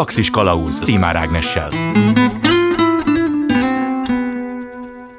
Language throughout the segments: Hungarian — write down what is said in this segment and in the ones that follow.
Galaxis Kalauz Timár Ágnessel.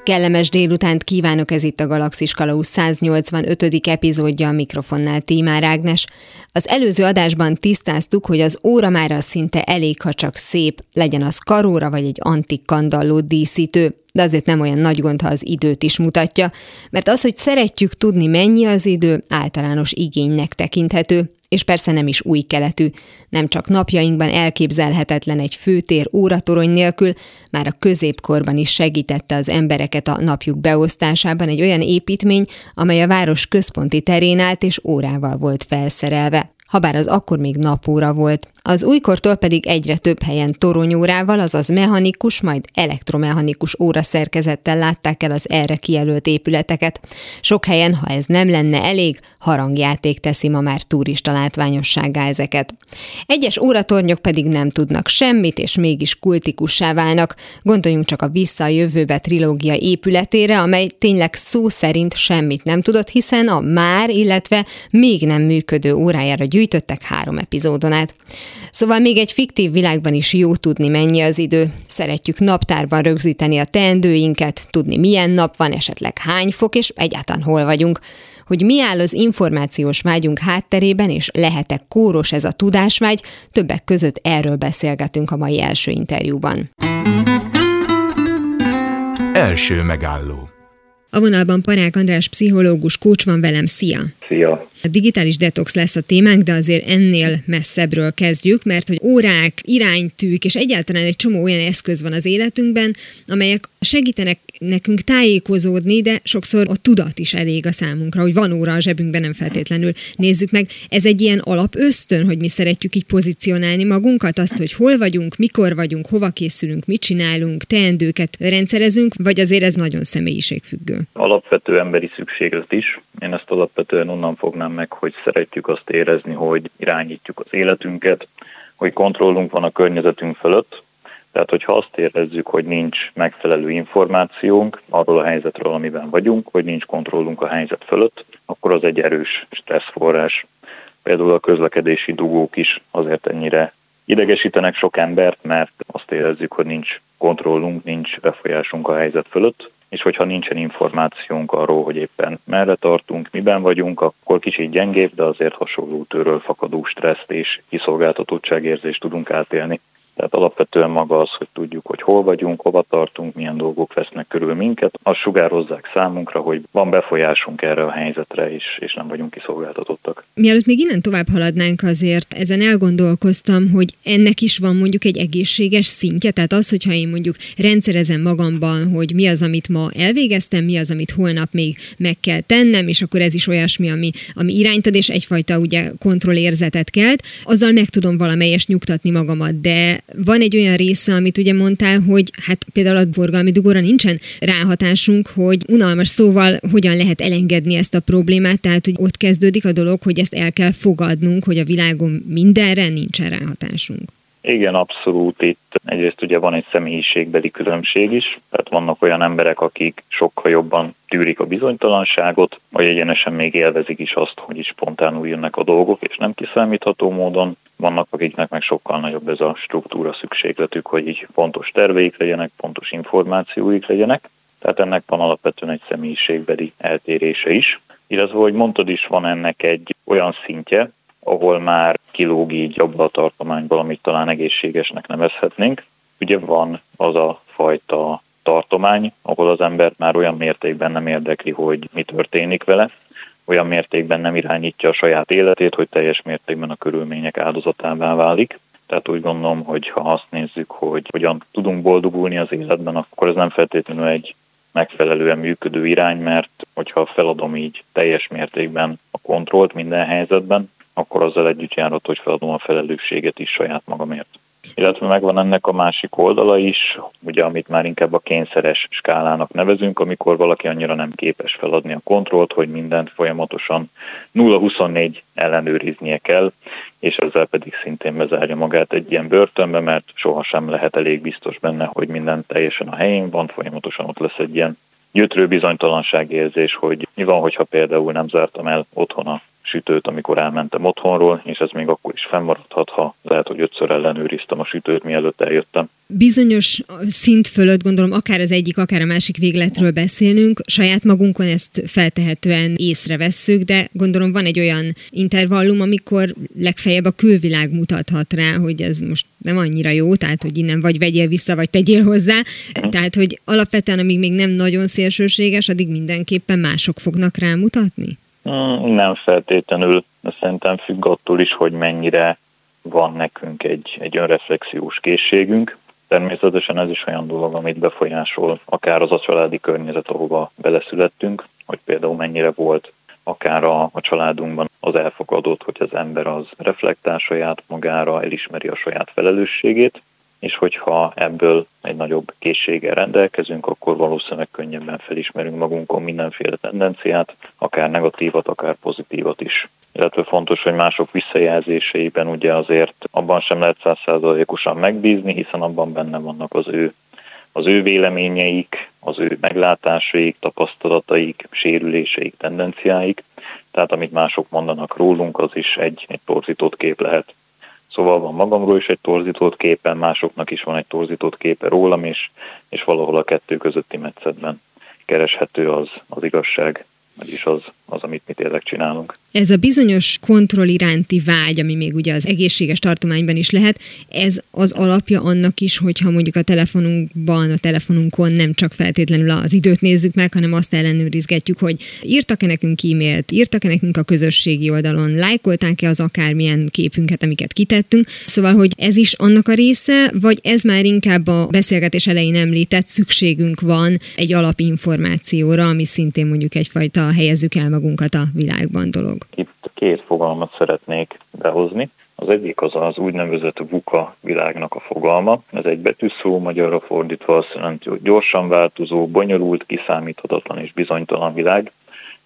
Kellemes délutánt kívánok, ez itt a Galaxis Kalauz 185. epizódja a mikrofonnál Tímár Ágnes. Az előző adásban tisztáztuk, hogy az óra már szinte elég, ha csak szép, legyen az karóra vagy egy antik kandalló díszítő, de azért nem olyan nagy gond, ha az időt is mutatja, mert az, hogy szeretjük tudni mennyi az idő, általános igénynek tekinthető és persze nem is új keletű. Nem csak napjainkban elképzelhetetlen egy főtér óratorony nélkül, már a középkorban is segítette az embereket a napjuk beosztásában egy olyan építmény, amely a város központi terén állt és órával volt felszerelve habár az akkor még napóra volt. Az újkortól pedig egyre több helyen toronyórával, azaz mechanikus, majd elektromechanikus óraszerkezettel látták el az erre kijelölt épületeket. Sok helyen, ha ez nem lenne elég, harangjáték teszi ma már turista látványosságá ezeket. Egyes óratornyok pedig nem tudnak semmit, és mégis kultikussá válnak. Gondoljunk csak a Vissza a jövőbe trilógia épületére, amely tényleg szó szerint semmit nem tudott, hiszen a már, illetve még nem működő órájára gyűjtöttek három epizódon át. Szóval még egy fiktív világban is jó tudni, mennyi az idő. Szeretjük naptárban rögzíteni a teendőinket, tudni milyen nap van, esetleg hány fok, és egyáltalán hol vagyunk. Hogy mi áll az információs vágyunk hátterében, és lehet-e kóros ez a tudásvágy, többek között erről beszélgetünk a mai első interjúban. Első megálló a vonalban Parák András pszichológus kócs van velem, szia! Szia! A digitális detox lesz a témánk, de azért ennél messzebbről kezdjük, mert hogy órák, iránytűk és egyáltalán egy csomó olyan eszköz van az életünkben, amelyek segítenek nekünk tájékozódni, de sokszor a tudat is elég a számunkra, hogy van óra a zsebünkben, nem feltétlenül nézzük meg. Ez egy ilyen alapösztön, hogy mi szeretjük így pozícionálni magunkat, azt, hogy hol vagyunk, mikor vagyunk, hova készülünk, mit csinálunk, teendőket rendszerezünk, vagy azért ez nagyon személyiségfüggő? Alapvető emberi szükséglet is. Én ezt alapvetően onnan fognám meg, hogy szeretjük azt érezni, hogy irányítjuk az életünket, hogy kontrollunk van a környezetünk fölött, tehát, hogyha azt érezzük, hogy nincs megfelelő információnk arról a helyzetről, amiben vagyunk, hogy nincs kontrollunk a helyzet fölött, akkor az egy erős stresszforrás. Például a közlekedési dugók is azért ennyire idegesítenek sok embert, mert azt érezzük, hogy nincs kontrollunk, nincs befolyásunk a helyzet fölött, és hogyha nincsen információnk arról, hogy éppen merre tartunk, miben vagyunk, akkor kicsit gyengébb, de azért hasonló tőről fakadó stresszt és kiszolgáltatottságérzést tudunk átélni. Tehát alapvetően maga az, hogy tudjuk, hogy hol vagyunk, hova tartunk, milyen dolgok vesznek körül minket, azt sugározzák számunkra, hogy van befolyásunk erre a helyzetre, és, és nem vagyunk kiszolgáltatottak. Mielőtt még innen tovább haladnánk azért, ezen elgondolkoztam, hogy ennek is van mondjuk egy egészséges szintje, tehát az, hogyha én mondjuk rendszerezem magamban, hogy mi az, amit ma elvégeztem, mi az, amit holnap még meg kell tennem, és akkor ez is olyasmi, ami, ami irányt ad, és egyfajta ugye kontrollérzetet kelt, azzal meg tudom valamelyest nyugtatni magamat, de van egy olyan része, amit ugye mondtál, hogy hát például a forgalmi dugóra nincsen ráhatásunk, hogy unalmas szóval hogyan lehet elengedni ezt a problémát, tehát hogy ott kezdődik a dolog, hogy ezt el kell fogadnunk, hogy a világon mindenre nincsen ráhatásunk. Igen, abszolút. Itt egyrészt ugye van egy személyiségbeli különbség is, tehát vannak olyan emberek, akik sokkal jobban tűrik a bizonytalanságot, vagy egyenesen még élvezik is azt, hogy is spontánul jönnek a dolgok, és nem kiszámítható módon. Vannak, akiknek meg sokkal nagyobb ez a struktúra szükségletük, hogy így pontos terveik legyenek, pontos információik legyenek. Tehát ennek van alapvetően egy személyiségbeli eltérése is. Illetve, hogy mondtad is, van ennek egy olyan szintje, ahol már kilóg így abba a tartományból, amit talán egészségesnek nevezhetnénk. Ugye van az a fajta tartomány, ahol az embert már olyan mértékben nem érdekli, hogy mi történik vele, olyan mértékben nem irányítja a saját életét, hogy teljes mértékben a körülmények áldozatává válik. Tehát úgy gondolom, hogy ha azt nézzük, hogy hogyan tudunk boldogulni az életben, akkor ez nem feltétlenül egy megfelelően működő irány, mert hogyha feladom így teljes mértékben a kontrollt minden helyzetben, akkor azzal együtt járhat, hogy feladom a felelősséget is saját magamért. Illetve megvan ennek a másik oldala is, ugye amit már inkább a kényszeres skálának nevezünk, amikor valaki annyira nem képes feladni a kontrollt, hogy mindent folyamatosan 0-24 ellenőriznie kell, és ezzel pedig szintén bezárja magát egy ilyen börtönbe, mert sohasem lehet elég biztos benne, hogy minden teljesen a helyén van, folyamatosan ott lesz egy ilyen gyötrő bizonytalanságérzés, hogy mi van, hogyha például nem zártam el otthon a sütőt, amikor elmentem otthonról, és ez még akkor is fennmaradhat, ha lehet, hogy ötször ellenőriztem a sütőt, mielőtt eljöttem. Bizonyos szint fölött gondolom akár az egyik, akár a másik végletről beszélünk, saját magunkon ezt feltehetően észrevesszük, de gondolom van egy olyan intervallum, amikor legfeljebb a külvilág mutathat rá, hogy ez most nem annyira jó, tehát hogy innen vagy vegyél vissza, vagy tegyél hozzá. Tehát, hogy alapvetően, amíg még nem nagyon szélsőséges, addig mindenképpen mások fognak rámutatni? Hmm, nem feltétlenül, szerintem függ attól is, hogy mennyire van nekünk egy, egy önreflexiós készségünk. Természetesen ez is olyan dolog, amit befolyásol akár az a családi környezet, ahova beleszülettünk, hogy például mennyire volt akár a, a családunkban az elfogadott, hogy az ember az reflektál saját magára, elismeri a saját felelősségét, és hogyha ebből egy nagyobb készséggel rendelkezünk, akkor valószínűleg könnyebben felismerünk magunkon mindenféle tendenciát, akár negatívat, akár pozitívat is. Illetve fontos, hogy mások visszajelzéseiben ugye azért abban sem lehet százszázalékosan megbízni, hiszen abban benne vannak az ő, az ő véleményeik, az ő meglátásaik, tapasztalataik, sérüléseik, tendenciáik. Tehát amit mások mondanak rólunk, az is egy, egy torzított kép lehet. Szóval van magamról is egy torzított képen, másoknak is van egy torzított képe rólam, és, és valahol a kettő közötti metszetben kereshető az, az igazság, vagyis az, az, amit mi tényleg csinálunk. Ez a bizonyos kontroll iránti vágy, ami még ugye az egészséges tartományban is lehet, ez az alapja annak is, hogyha mondjuk a telefonunkban, a telefonunkon nem csak feltétlenül az időt nézzük meg, hanem azt ellenőrizgetjük, hogy írtak-e nekünk e-mailt, írtak-e nekünk a közösségi oldalon, lájkolták-e az akármilyen képünket, amiket kitettünk. Szóval, hogy ez is annak a része, vagy ez már inkább a beszélgetés elején említett szükségünk van egy alapinformációra, ami szintén mondjuk egyfajta helyezzük el magunkat a világban dolog. Itt két fogalmat szeretnék behozni. Az egyik az az úgynevezett VUCA világnak a fogalma. Ez egy betűszó, magyarra fordítva azt jelenti, hogy gyorsan változó, bonyolult, kiszámíthatatlan és bizonytalan világ.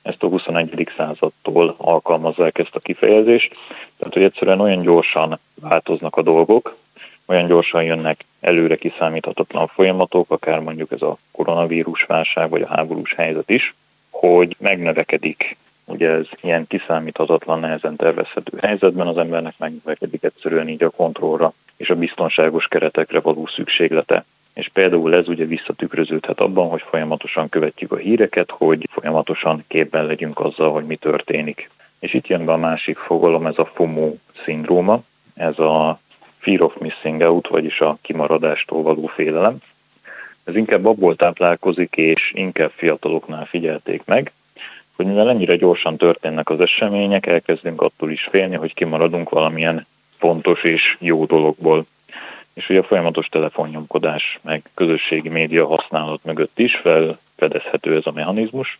Ezt a 21. századtól alkalmazzák ezt a kifejezést. Tehát, hogy egyszerűen olyan gyorsan változnak a dolgok, olyan gyorsan jönnek előre kiszámíthatatlan folyamatok, akár mondjuk ez a koronavírus válság vagy a háborús helyzet is, hogy megnövekedik Ugye ez ilyen kiszámíthatatlan, nehezen tervezhető helyzetben az embernek megnövekedik egyszerűen így a kontrollra és a biztonságos keretekre való szükséglete. És például ez ugye visszatükröződhet abban, hogy folyamatosan követjük a híreket, hogy folyamatosan képben legyünk azzal, hogy mi történik. És itt jön be a másik fogalom, ez a FOMO szindróma, ez a Fear of Missing Out, vagyis a kimaradástól való félelem. Ez inkább abból táplálkozik, és inkább fiataloknál figyelték meg, hogy mivel ennyire gyorsan történnek az események, elkezdünk attól is félni, hogy kimaradunk valamilyen fontos és jó dologból. És ugye a folyamatos telefonnyomkodás, meg közösségi média használat mögött is felfedezhető ez a mechanizmus,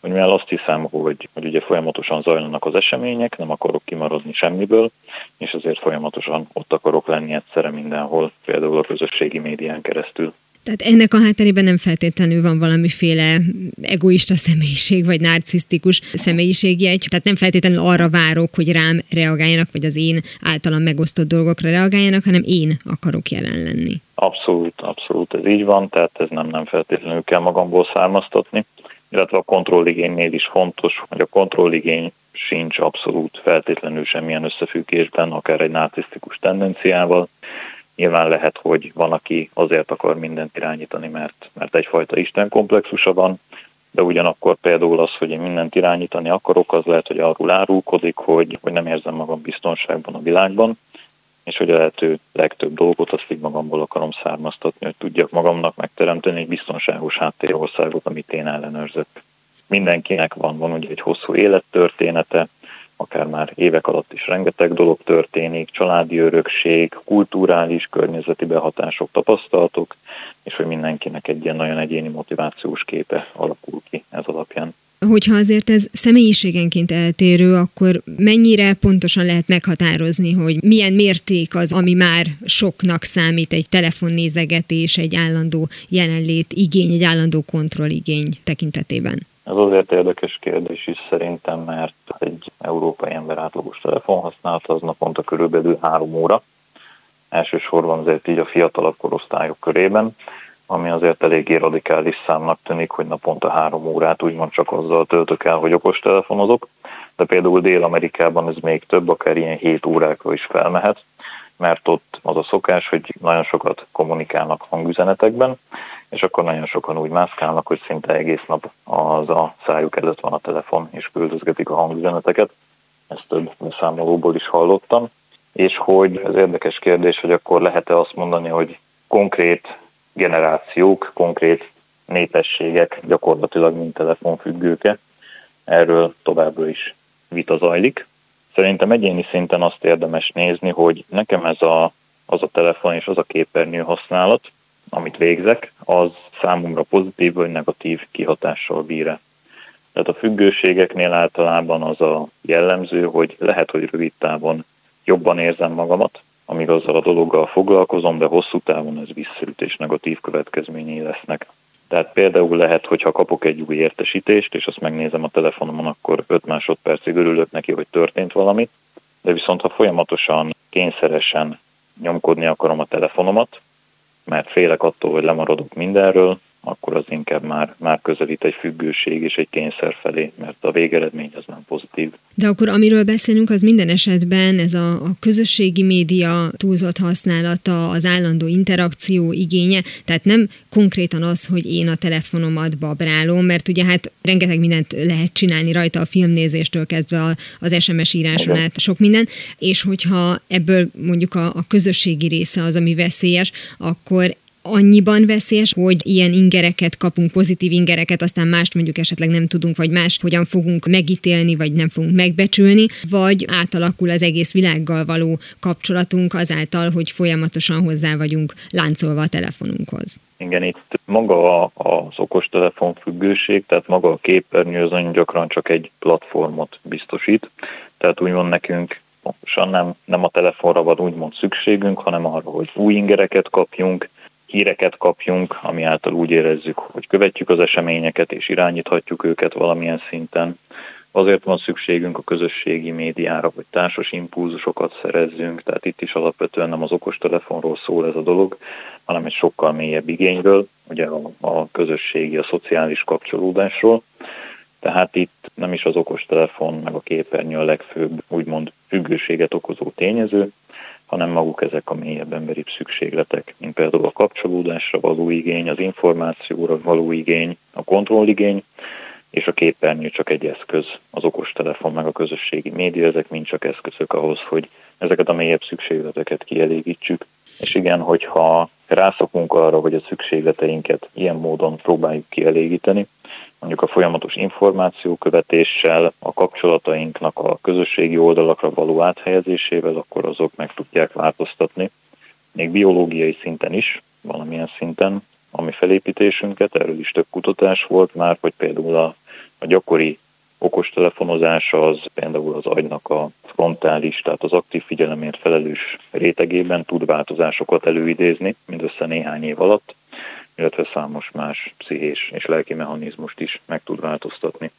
hogy mivel azt hiszem, hogy, hogy ugye folyamatosan zajlanak az események, nem akarok kimaradni semmiből, és azért folyamatosan ott akarok lenni egyszerre mindenhol, például a közösségi médián keresztül. Tehát ennek a hátterében nem feltétlenül van valamiféle egoista személyiség, vagy narcisztikus személyiségjegy. Tehát nem feltétlenül arra várok, hogy rám reagáljanak, vagy az én általam megosztott dolgokra reagáljanak, hanem én akarok jelen lenni. Abszolút, abszolút ez így van, tehát ez nem, nem feltétlenül kell magamból származtatni. Illetve a kontrolligénynél is fontos, hogy a kontrolligény sincs abszolút feltétlenül semmilyen összefüggésben, akár egy narcisztikus tendenciával, Nyilván lehet, hogy van, aki azért akar mindent irányítani, mert, mert egyfajta Isten komplexusa van, de ugyanakkor például az, hogy én mindent irányítani akarok, az lehet, hogy arról árulkodik, hogy, hogy nem érzem magam biztonságban a világban, és hogy a lehető legtöbb dolgot azt így magamból akarom származtatni, hogy tudjak magamnak megteremteni egy biztonságos háttérországot, amit én ellenőrzök. Mindenkinek van, van ugye egy hosszú élettörténete, akár már évek alatt is rengeteg dolog történik, családi örökség, kulturális, környezeti behatások, tapasztalatok, és hogy mindenkinek egy ilyen nagyon egyéni motivációs képe alakul ki ez alapján. Hogyha azért ez személyiségenként eltérő, akkor mennyire pontosan lehet meghatározni, hogy milyen mérték az, ami már soknak számít egy telefonnézegetés, egy állandó jelenlét igény, egy állandó kontrolligény tekintetében? Ez azért érdekes kérdés is szerintem, mert egy európai ember átlagos telefonhasználat az naponta körülbelül három óra. Elsősorban azért így a fiatalabb korosztályok körében, ami azért eléggé radikális számnak tűnik, hogy naponta három órát úgymond csak azzal töltök el, hogy okostelefonozok. de például Dél-Amerikában ez még több, akár ilyen 7 órákra is felmehet, mert ott az a szokás, hogy nagyon sokat kommunikálnak hangüzenetekben, és akkor nagyon sokan úgy mászkálnak, hogy szinte egész nap az a szájuk előtt van a telefon, és küldözgetik a hangüzeneteket. Ezt több beszámolóból is hallottam. És hogy ez érdekes kérdés, hogy akkor lehet-e azt mondani, hogy konkrét generációk, konkrét népességek gyakorlatilag mint telefonfüggőke. Erről továbbra is vita zajlik. Szerintem egyéni szinten azt érdemes nézni, hogy nekem ez a, az a telefon és az a képernyő használat, amit végzek, az számomra pozitív vagy negatív kihatással bír Tehát a függőségeknél általában az a jellemző, hogy lehet, hogy rövid távon jobban érzem magamat, amíg azzal a dologgal foglalkozom, de hosszú távon ez visszaüt és negatív következményei lesznek. Tehát például lehet, hogyha kapok egy új értesítést, és azt megnézem a telefonomon, akkor 5 másodpercig örülök neki, hogy történt valami, de viszont ha folyamatosan, kényszeresen nyomkodni akarom a telefonomat, mert félek attól, hogy lemaradok mindenről, akkor az inkább már, már közelít egy függőség és egy kényszer felé, mert a végeredmény az nem pozitív. De akkor amiről beszélünk, az minden esetben ez a, a közösségi média túlzott használata, az állandó interakció igénye, tehát nem konkrétan az, hogy én a telefonomat babrálom, mert ugye hát rengeteg mindent lehet csinálni rajta a filmnézéstől kezdve az SMS íráson át, sok minden, és hogyha ebből mondjuk a, a közösségi része az, ami veszélyes, akkor annyiban veszélyes, hogy ilyen ingereket kapunk, pozitív ingereket, aztán mást mondjuk esetleg nem tudunk, vagy más hogyan fogunk megítélni, vagy nem fogunk megbecsülni, vagy átalakul az egész világgal való kapcsolatunk azáltal, hogy folyamatosan hozzá vagyunk láncolva a telefonunkhoz. Igen, itt maga az okostelefon függőség, tehát maga a képernyő az gyakran csak egy platformot biztosít, tehát úgymond nekünk pontosan nem, nem a telefonra van úgymond szükségünk, hanem arra, hogy új ingereket kapjunk, híreket kapjunk, ami által úgy érezzük, hogy követjük az eseményeket és irányíthatjuk őket valamilyen szinten. Azért van szükségünk a közösségi médiára, hogy társas impulzusokat szerezzünk, tehát itt is alapvetően nem az okostelefonról szól ez a dolog, hanem egy sokkal mélyebb igényről, ugye a, a közösségi, a szociális kapcsolódásról. Tehát itt nem is az okostelefon meg a képernyő a legfőbb, úgymond függőséget okozó tényező, hanem maguk ezek a mélyebb emberi szükségletek, mint például a kapcsolódásra való igény, az információra való igény, a kontrolligény, és a képernyő csak egy eszköz, az okostelefon meg a közösségi média, ezek mind csak eszközök ahhoz, hogy ezeket a mélyebb szükségleteket kielégítsük. És igen, hogyha rászokunk arra, hogy a szükségleteinket ilyen módon próbáljuk kielégíteni, mondjuk a folyamatos információkövetéssel, a kapcsolatainknak a közösségi oldalakra való áthelyezésével, akkor azok meg tudják változtatni, még biológiai szinten is, valamilyen szinten, ami felépítésünket, erről is több kutatás volt már, hogy például a, a gyakori okostelefonozás az például az agynak a frontális, tehát az aktív figyelemért felelős rétegében tud változásokat előidézni, mindössze néhány év alatt, illetve számos más pszichés és lelki mechanizmust is meg tud változtatni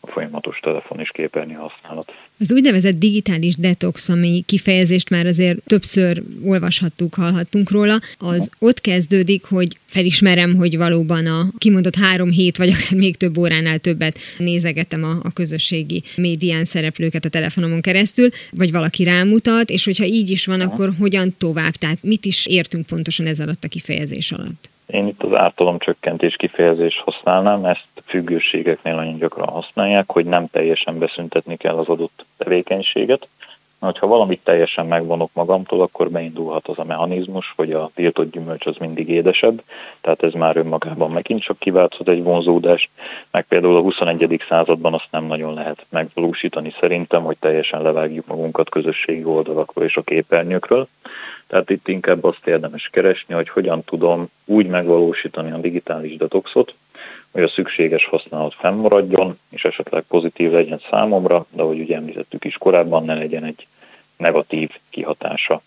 a folyamatos telefon és képernyő használat. Az úgynevezett digitális detox, ami kifejezést már azért többször olvashattuk, hallhattunk róla, az ott kezdődik, hogy felismerem, hogy valóban a kimondott három hét, vagy akár még több óránál többet nézegetem a, a közösségi médián szereplőket a telefonomon keresztül, vagy valaki rámutat, és hogyha így is van, akkor hogyan tovább? Tehát mit is értünk pontosan ez alatt a kifejezés alatt? Én itt az ártalomcsökkentés kifejezést használnám, ezt függőségeknél nagyon gyakran használják, hogy nem teljesen beszüntetni kell az adott tevékenységet. Ha valamit teljesen megvonok magamtól, akkor beindulhat az a mechanizmus, hogy a tiltott gyümölcs az mindig édesebb, tehát ez már önmagában megint csak kiválthat egy vonzódást, meg például a 21. században azt nem nagyon lehet megvalósítani szerintem, hogy teljesen levágjuk magunkat közösségi oldalakról és a képernyőkről. Tehát itt inkább azt érdemes keresni, hogy hogyan tudom úgy megvalósítani a digitális detoxot, hogy a szükséges használat fennmaradjon, és esetleg pozitív legyen számomra, de ahogy ugye említettük is korábban, ne legyen egy negatív kihatása.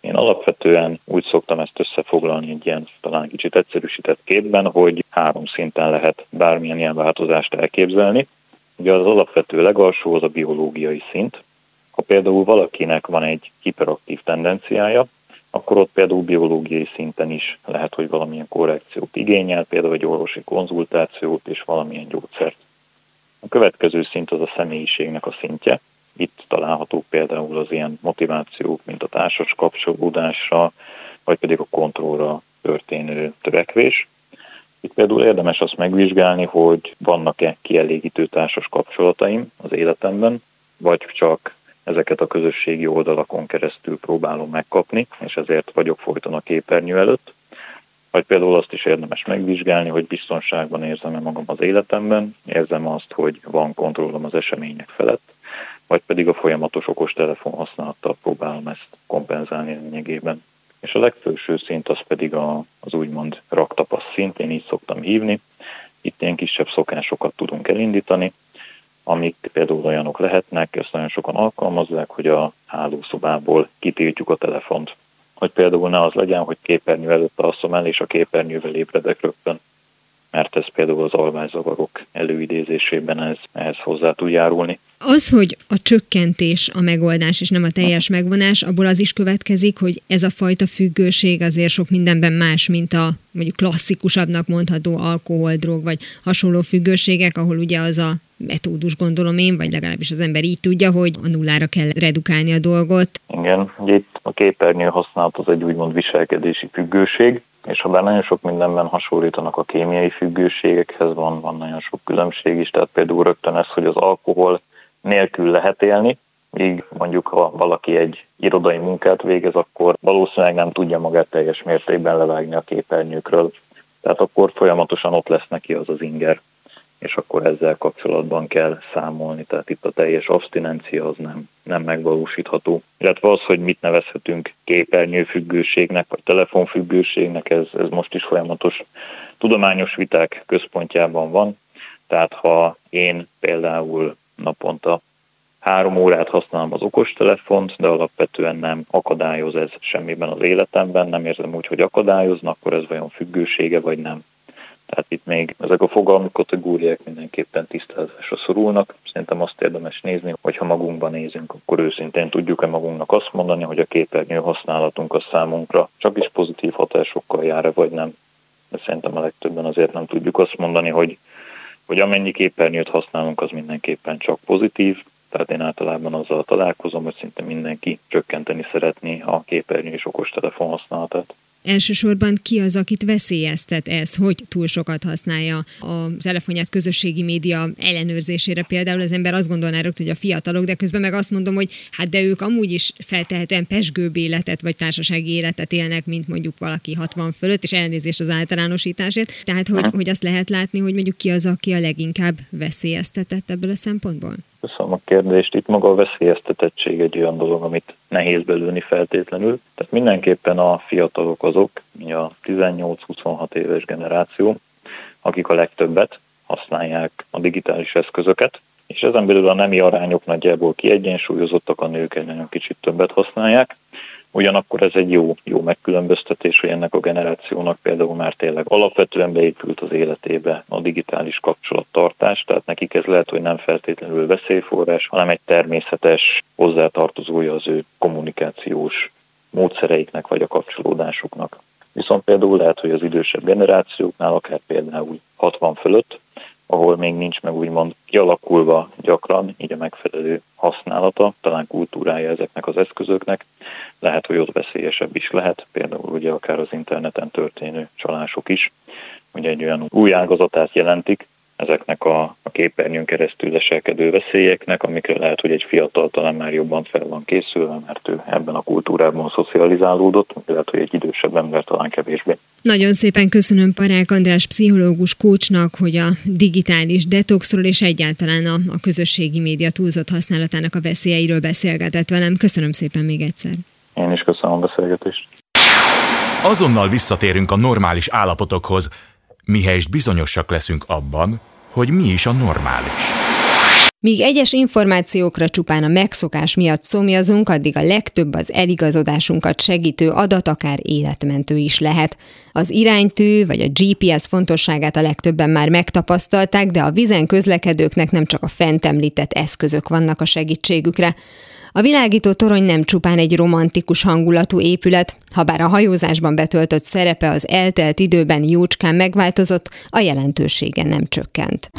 Én alapvetően úgy szoktam ezt összefoglalni egy ilyen talán kicsit egyszerűsített képben, hogy három szinten lehet bármilyen ilyen változást elképzelni. Ugye az alapvető legalsó az a biológiai szint. Ha például valakinek van egy hiperaktív tendenciája, akkor ott például biológiai szinten is lehet, hogy valamilyen korrekciót igényel, például egy orvosi konzultációt és valamilyen gyógyszert. A következő szint az a személyiségnek a szintje. Itt találhatók például az ilyen motivációk, mint a társas kapcsolódásra, vagy pedig a kontrollra történő törekvés. Itt például érdemes azt megvizsgálni, hogy vannak-e kielégítő társas kapcsolataim az életemben, vagy csak ezeket a közösségi oldalakon keresztül próbálom megkapni, és ezért vagyok folyton a képernyő előtt. Vagy például azt is érdemes megvizsgálni, hogy biztonságban érzem-e magam az életemben, érzem azt, hogy van kontrollom az események felett, vagy pedig a folyamatos okostelefon használattal próbálom ezt kompenzálni lényegében. És a legfőső szint az pedig a, az úgymond raktapasz szint, én így szoktam hívni. Itt ilyen kisebb szokásokat tudunk elindítani, amik például olyanok lehetnek, ezt nagyon sokan alkalmazzák, hogy a hálószobából kitiltjuk a telefont. Hogy például ne az legyen, hogy képernyő előtt alszom el, és a képernyővel ébredek rögtön, mert ez például az alványzavarok előidézésében ez, ehhez hozzá tud járulni. Az, hogy a csökkentés a megoldás, és nem a teljes megvonás, abból az is következik, hogy ez a fajta függőség azért sok mindenben más, mint a mondjuk klasszikusabbnak mondható alkohol, drog vagy hasonló függőségek, ahol ugye az a metódus gondolom én, vagy legalábbis az ember így tudja, hogy a nullára kell redukálni a dolgot. Igen, ugye itt a képernyő használat az egy úgymond viselkedési függőség, és ha bár nagyon sok mindenben hasonlítanak a kémiai függőségekhez, van, van nagyon sok különbség is, tehát például rögtön ez, hogy az alkohol nélkül lehet élni, míg mondjuk ha valaki egy irodai munkát végez, akkor valószínűleg nem tudja magát teljes mértékben levágni a képernyőkről. Tehát akkor folyamatosan ott lesz neki az az inger, és akkor ezzel kapcsolatban kell számolni. Tehát itt a teljes abstinencia az nem, nem megvalósítható. Illetve az, hogy mit nevezhetünk képernyőfüggőségnek, vagy telefonfüggőségnek, ez, ez most is folyamatos tudományos viták központjában van. Tehát ha én például naponta három órát használom az okostelefont, de alapvetően nem akadályoz ez semmiben az életemben, nem érzem úgy, hogy akadályozna, akkor ez vajon függősége, vagy nem. Tehát itt még ezek a fogalmi kategóriák mindenképpen tisztázásra szorulnak. Szerintem azt érdemes nézni, hogy ha magunkban nézünk, akkor őszintén tudjuk-e magunknak azt mondani, hogy a képernyő használatunk a számunkra csak is pozitív hatásokkal jár-e, vagy nem. De szerintem a legtöbben azért nem tudjuk azt mondani, hogy hogy amennyi képernyőt használunk, az mindenképpen csak pozitív, tehát én általában azzal találkozom, hogy szinte mindenki csökkenteni szeretné a képernyő és okostelefon használatát. Elsősorban ki az, akit veszélyeztet ez, hogy túl sokat használja a telefonját közösségi média ellenőrzésére. Például az ember azt gondolná rögtön, hogy a fiatalok, de közben meg azt mondom, hogy hát de ők amúgy is feltehetően pesgőbb életet vagy társasági életet élnek, mint mondjuk valaki 60 fölött, és elnézést az általánosításért. Tehát, hogy, hogy azt lehet látni, hogy mondjuk ki az, aki a leginkább veszélyeztetett ebből a szempontból? Köszönöm a kérdést. Itt maga a veszélyeztetettség egy olyan dolog, amit nehéz belülni feltétlenül. Tehát mindenképpen a fiatalok azok, a 18-26 éves generáció, akik a legtöbbet használják a digitális eszközöket, és ezen belül a nemi arányok nagyjából kiegyensúlyozottak, a nők egy nagyon kicsit többet használják, Ugyanakkor ez egy jó, jó megkülönböztetés, hogy ennek a generációnak például már tényleg alapvetően beépült az életébe a digitális kapcsolattartás, tehát nekik ez lehet, hogy nem feltétlenül veszélyforrás, hanem egy természetes hozzátartozója az ő kommunikációs módszereiknek vagy a kapcsolódásuknak. Viszont például lehet, hogy az idősebb generációknál, akár például 60 fölött, ahol még nincs meg úgymond kialakulva gyakran, így a megfelelő használata, talán kultúrája ezeknek az eszközöknek, lehet, hogy ott veszélyesebb is lehet, például ugye akár az interneten történő csalások is, ugye egy olyan új ágazatát jelentik, ezeknek a, a képernyőn keresztül leselkedő veszélyeknek, amikre lehet, hogy egy fiatal talán már jobban fel van készülve, mert ő ebben a kultúrában szocializálódott, lehet, hogy egy idősebb ember talán kevésbé. Nagyon szépen köszönöm Parák András pszichológus kócsnak, hogy a digitális detoxról és egyáltalán a, a közösségi média túlzott használatának a veszélyeiről beszélgetett velem. Köszönöm szépen még egyszer. Én is köszönöm a beszélgetést. Azonnal visszatérünk a normális állapotokhoz, mihelyest bizonyosak leszünk abban, hogy mi is a normális. Míg egyes információkra csupán a megszokás miatt szomjazunk, addig a legtöbb az eligazodásunkat segítő adat akár életmentő is lehet. Az iránytű vagy a GPS fontosságát a legtöbben már megtapasztalták, de a vizen közlekedőknek nem csak a fent említett eszközök vannak a segítségükre. A világító torony nem csupán egy romantikus hangulatú épület, ha bár a hajózásban betöltött szerepe az eltelt időben jócskán megváltozott, a jelentősége nem csökkent.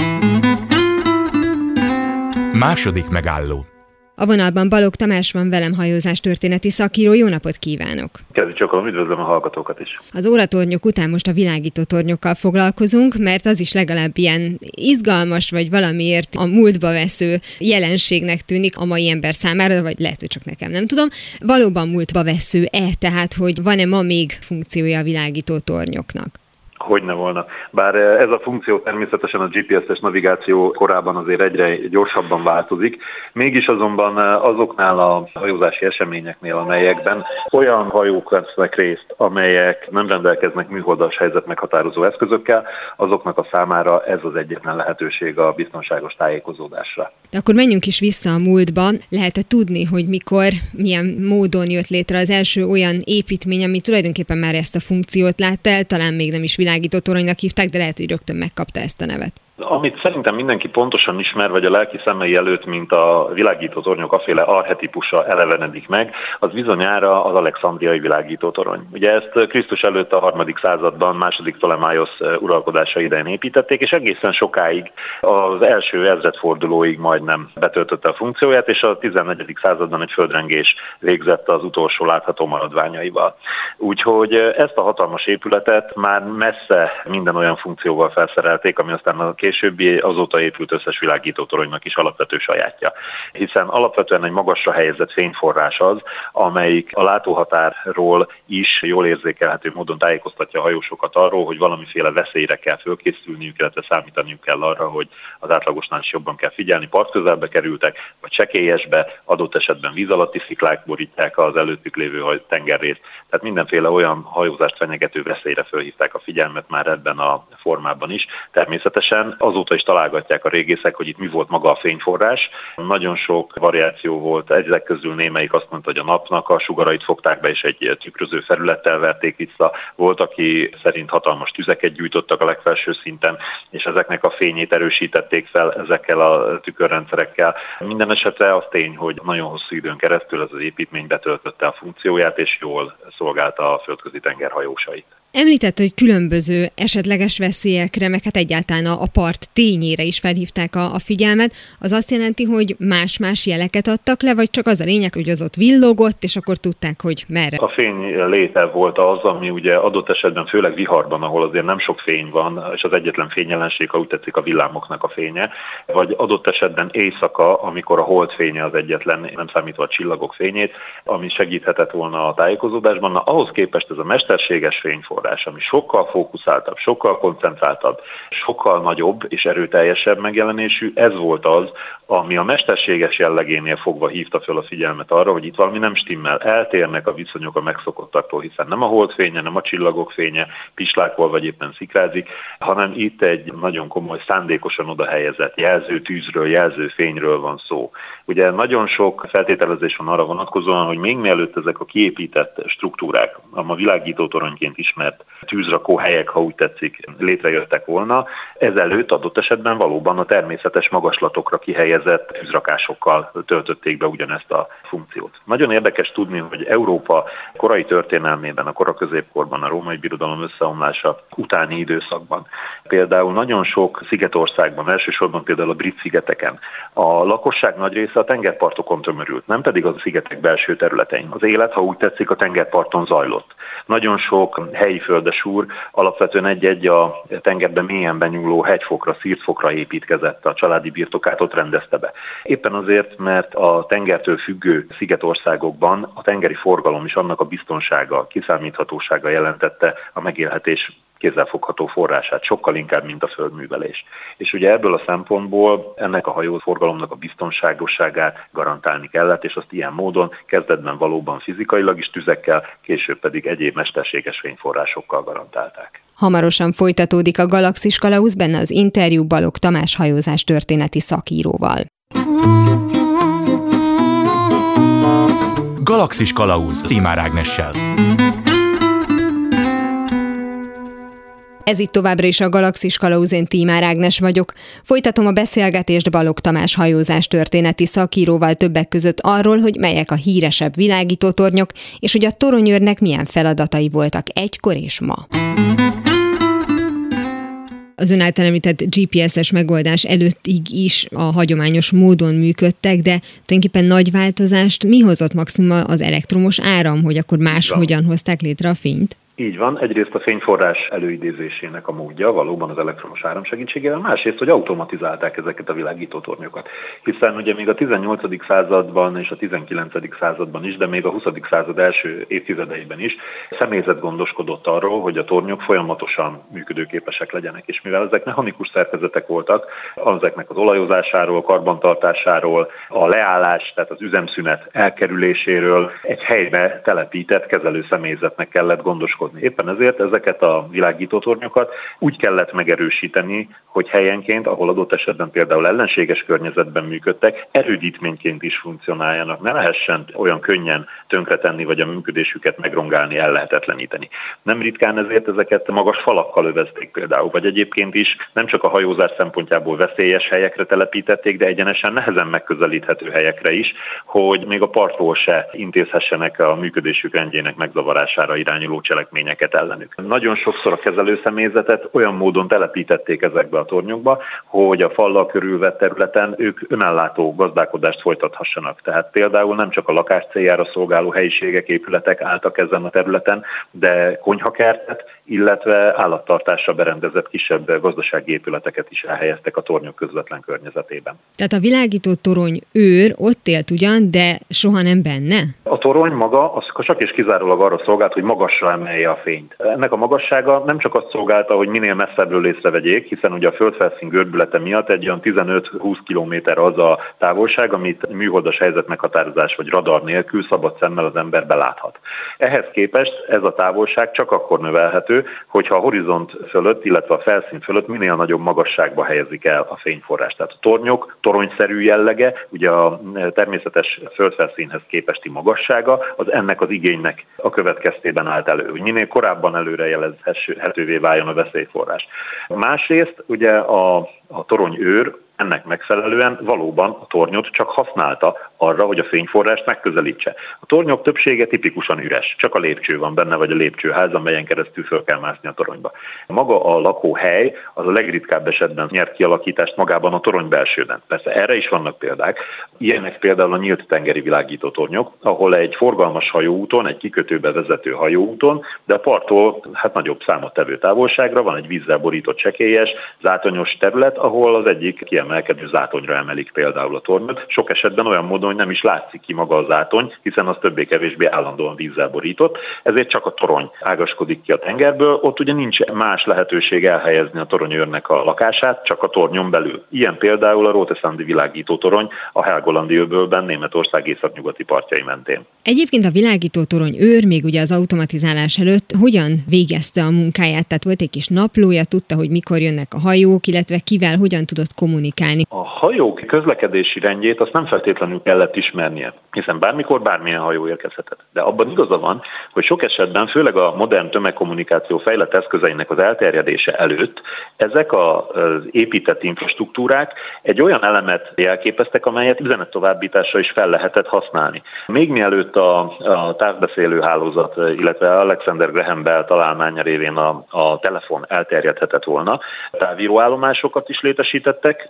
Második megálló a vonalban Balog Tamás van velem hajózás történeti szakíró. Jó napot kívánok! Kezdjük csak, üdvözlöm a hallgatókat is. Az óratornyok után most a világító tornyokkal foglalkozunk, mert az is legalább ilyen izgalmas, vagy valamiért a múltba vesző jelenségnek tűnik a mai ember számára, vagy lehet, hogy csak nekem nem tudom. Valóban múltba vesző-e, tehát hogy van-e ma még funkciója a világító tornyoknak? Hogy ne volna. Bár eh, ez a funkció természetesen a GPS-es navigáció korában azért egyre gyorsabban változik, mégis azonban eh, azoknál a hajózási eseményeknél, amelyekben olyan hajók vesznek részt, amelyek nem rendelkeznek műholdas helyzet meghatározó eszközökkel, azoknak a számára ez az egyetlen lehetőség a biztonságos tájékozódásra. De akkor menjünk is vissza a múltba. Lehet-e tudni, hogy mikor, milyen módon jött létre az első olyan építmény, ami tulajdonképpen már ezt a funkciót látta el, talán még nem is világító toronynak hívták, de lehet, hogy rögtön megkapta ezt a nevet. Amit szerintem mindenki pontosan ismer, vagy a lelki szemei előtt, mint a világító tornyok aféle arhetipusa elevenedik meg, az bizonyára az alexandriai világító torony. Ugye ezt Krisztus előtt a harmadik században, második Ptolemaios uralkodása idején építették, és egészen sokáig az első ezredfordulóig majdnem betöltötte a funkcióját, és a 14. században egy földrengés végzett az utolsó látható maradványaival. Úgyhogy ezt a hatalmas épületet már messze minden olyan funkcióval felszerelték, ami aztán a későbbi azóta épült összes világító toronynak is alapvető sajátja. Hiszen alapvetően egy magasra helyezett fényforrás az, amelyik a látóhatárról is jól érzékelhető módon tájékoztatja a hajósokat arról, hogy valamiféle veszélyre kell fölkészülniük, illetve számítaniuk kell arra, hogy az átlagosnál is jobban kell figyelni, partközelbe kerültek, vagy csekélyesbe, adott esetben víz alatti sziklák borítják az előttük lévő tengerrészt. Tehát mindenféle olyan hajózást fenyegető veszélyre fölhívták a figyelmet már ebben a formában is. Természetesen azóta is találgatják a régészek, hogy itt mi volt maga a fényforrás. Nagyon sok variáció volt, ezek közül némelyik azt mondta, hogy a napnak a sugarait fogták be, és egy tükröző felülettel verték vissza. Volt, aki szerint hatalmas tüzeket gyújtottak a legfelső szinten, és ezeknek a fényét erősítették fel ezekkel a tükörrendszerekkel. Minden esetre az tény, hogy nagyon hosszú időn keresztül ez az építmény betöltötte a funkcióját, és jól szolgálta a földközi tenger hajósait. Említett, hogy különböző esetleges veszélyekre, meg hát egyáltalán a part tényére is felhívták a, a figyelmet. Az azt jelenti, hogy más-más jeleket adtak le, vagy csak az a lényeg, hogy az ott villogott, és akkor tudták, hogy merre? A fény léte volt az, ami ugye adott esetben, főleg viharban, ahol azért nem sok fény van, és az egyetlen fényjelenség, ha úgy tetszik, a villámoknak a fénye, vagy adott esetben éjszaka, amikor a holdfénye az egyetlen, nem számítva a csillagok fényét, ami segíthetett volna a tájékozódásban. Na, ahhoz képest ez a mesterséges fényfor forrás, ami sokkal fókuszáltabb, sokkal koncentráltabb, sokkal nagyobb és erőteljesebb megjelenésű, ez volt az, ami a mesterséges jellegénél fogva hívta fel a figyelmet arra, hogy itt valami nem stimmel, eltérnek a viszonyok a megszokottaktól, hiszen nem a holdfénye, nem a csillagok fénye pislákol vagy éppen szikrázik, hanem itt egy nagyon komoly szándékosan oda helyezett jelző tűzről, jelző fényről van szó. Ugye nagyon sok feltételezés van arra vonatkozóan, hogy még mielőtt ezek a kiépített struktúrák, a ma világító toronyként ismert tűzrakó helyek, ha úgy tetszik, létrejöttek volna, ezelőtt adott esetben valóban a természetes magaslatokra kihelyezett tűzrakásokkal töltötték be ugyanezt a funkciót. Nagyon érdekes tudni, hogy Európa korai történelmében, a kora középkorban, a római birodalom összeomlása utáni időszakban, például nagyon sok szigetországban, elsősorban például a brit szigeteken, a lakosság nagy része a tengerpartokon tömörült, nem pedig a szigetek belső területein. Az élet, ha úgy tetszik, a tengerparton zajlott. Nagyon sok helyi földesúr alapvetően egy-egy a tengerben mélyen benyúló hegyfokra, szírtfokra építkezett a családi birtokát, ott rendezte be. Éppen azért, mert a tengertől függő szigetországokban a tengeri forgalom is annak a biztonsága, kiszámíthatósága jelentette a megélhetés kézzelfogható forrását, sokkal inkább, mint a földművelés. És ugye ebből a szempontból ennek a hajóforgalomnak a biztonságosságát garantálni kellett, és azt ilyen módon kezdetben valóban fizikailag is tüzekkel, később pedig egyéb mesterséges fényforrásokkal garantálták. Hamarosan folytatódik a Galaxis Kalausz, benne az interjú Balog Tamás hajózás történeti szakíróval. Galaxis Kalauz Timár Ágnessel. Ez itt továbbra is a Galaxis Kalauzén Tímár Ágnes vagyok. Folytatom a beszélgetést Balog Tamás hajózás történeti szakíróval többek között arról, hogy melyek a híresebb világítótornyok, és hogy a toronyőrnek milyen feladatai voltak egykor és ma. Az ön által említett GPS-es megoldás előttig is a hagyományos módon működtek, de tulajdonképpen nagy változást mi hozott maximum az elektromos áram, hogy akkor más hogyan hozták létre a fényt? Így van, egyrészt a fényforrás előidézésének a módja valóban az elektromos áram segítségével, másrészt, hogy automatizálták ezeket a világítótornyokat. Hiszen ugye még a 18. században és a 19. században is, de még a 20. század első évtizedeiben is személyzet gondoskodott arról, hogy a tornyok folyamatosan működőképesek legyenek, és mivel ezek mechanikus szerkezetek voltak, ezeknek az olajozásáról, karbantartásáról, a leállás, tehát az üzemszünet elkerüléséről egy helybe telepített kezelő személyzetnek kellett gondoskodni gondoskodni. Éppen ezért ezeket a világítótornyokat úgy kellett megerősíteni, hogy helyenként, ahol adott esetben például ellenséges környezetben működtek, erődítményként is funkcionáljanak, ne lehessen olyan könnyen tönkretenni, vagy a működésüket megrongálni, ellehetetleníteni. Nem ritkán ezért ezeket magas falakkal övezték például, vagy egyébként is nem csak a hajózás szempontjából veszélyes helyekre telepítették, de egyenesen nehezen megközelíthető helyekre is, hogy még a partról se intézhessenek a működésük rendjének megzavarására irányuló cselekményeket cselekményeket ellenük. Nagyon sokszor a kezelőszemélyzetet olyan módon telepítették ezekbe a tornyokba, hogy a fallal körülvett területen ők önellátó gazdálkodást folytathassanak. Tehát például nem csak a lakás céljára szolgáló helyiségek, épületek álltak ezen a területen, de konyhakertet, illetve állattartásra berendezett kisebb gazdasági épületeket is elhelyeztek a tornyok közvetlen környezetében. Tehát a világító torony őr ott élt ugyan, de soha nem benne? A torony maga az csak és kizárólag arra szolgált, hogy magasra emelje a fényt. Ennek a magassága nem csak azt szolgálta, hogy minél messzebbről észrevegyék, hiszen ugye a földfelszín görbülete miatt egy olyan 15-20 km az a távolság, amit műholdas helyzet meghatározás vagy radar nélkül szabad szemmel az ember beláthat. Ehhez képest ez a távolság csak akkor növelhető, elérhető, hogyha a horizont fölött, illetve a felszín fölött minél nagyobb magasságba helyezik el a fényforrást. Tehát a tornyok toronyszerű jellege, ugye a természetes földfelszínhez képesti magassága, az ennek az igénynek a következtében állt elő, hogy minél korábban előrejelezhetővé váljon a veszélyforrás. Másrészt ugye a, a torony ennek megfelelően valóban a tornyot csak használta arra, hogy a fényforrást megközelítse. A tornyok többsége tipikusan üres, csak a lépcső van benne, vagy a lépcsőház, amelyen keresztül föl kell mászni a toronyba. Maga a lakóhely az a legritkább esetben nyert kialakítást magában a torony belsőben. Persze erre is vannak példák. Ilyenek például a nyílt tengeri világító tornyok, ahol egy forgalmas hajóúton, egy kikötőbe vezető hajóúton, de a parttól hát nagyobb számot tevő távolságra van egy vízzel borított csekélyes, zátonyos terület, ahol az egyik kiemelkedő zátonyra emelik például a tornyot. Sok esetben olyan módon, hogy nem is látszik ki maga a zátony, hiszen az többé-kevésbé állandóan vízzel borított, ezért csak a torony ágaskodik ki a tengerből. Ott ugye nincs más lehetőség elhelyezni a toronyőrnek a lakását, csak a tornyon belül. Ilyen például a Róteszandi világító torony a Helgolandi öbölben Németország északnyugati partjai mentén. Egyébként a világító torony őr még ugye az automatizálás előtt hogyan végezte a munkáját? Tehát volt egy kis naplója, tudta, hogy mikor jönnek a hajók, illetve kivel hogyan tudott kommunikálni. A hajók közlekedési rendjét azt nem feltétlenül kellett ismernie, hiszen bármikor bármilyen hajó érkezhetett. De abban igaza van, hogy sok esetben, főleg a modern tömegkommunikáció fejlett eszközeinek az elterjedése előtt, ezek az épített infrastruktúrák egy olyan elemet jelképeztek, amelyet üzenettovábbításra is fel lehetett használni. Még mielőtt a, a távbeszélő hálózat, illetve Alexander Graham Bell találmánya révén a, a telefon elterjedhetett volna, távíróállomásokat is létesítettek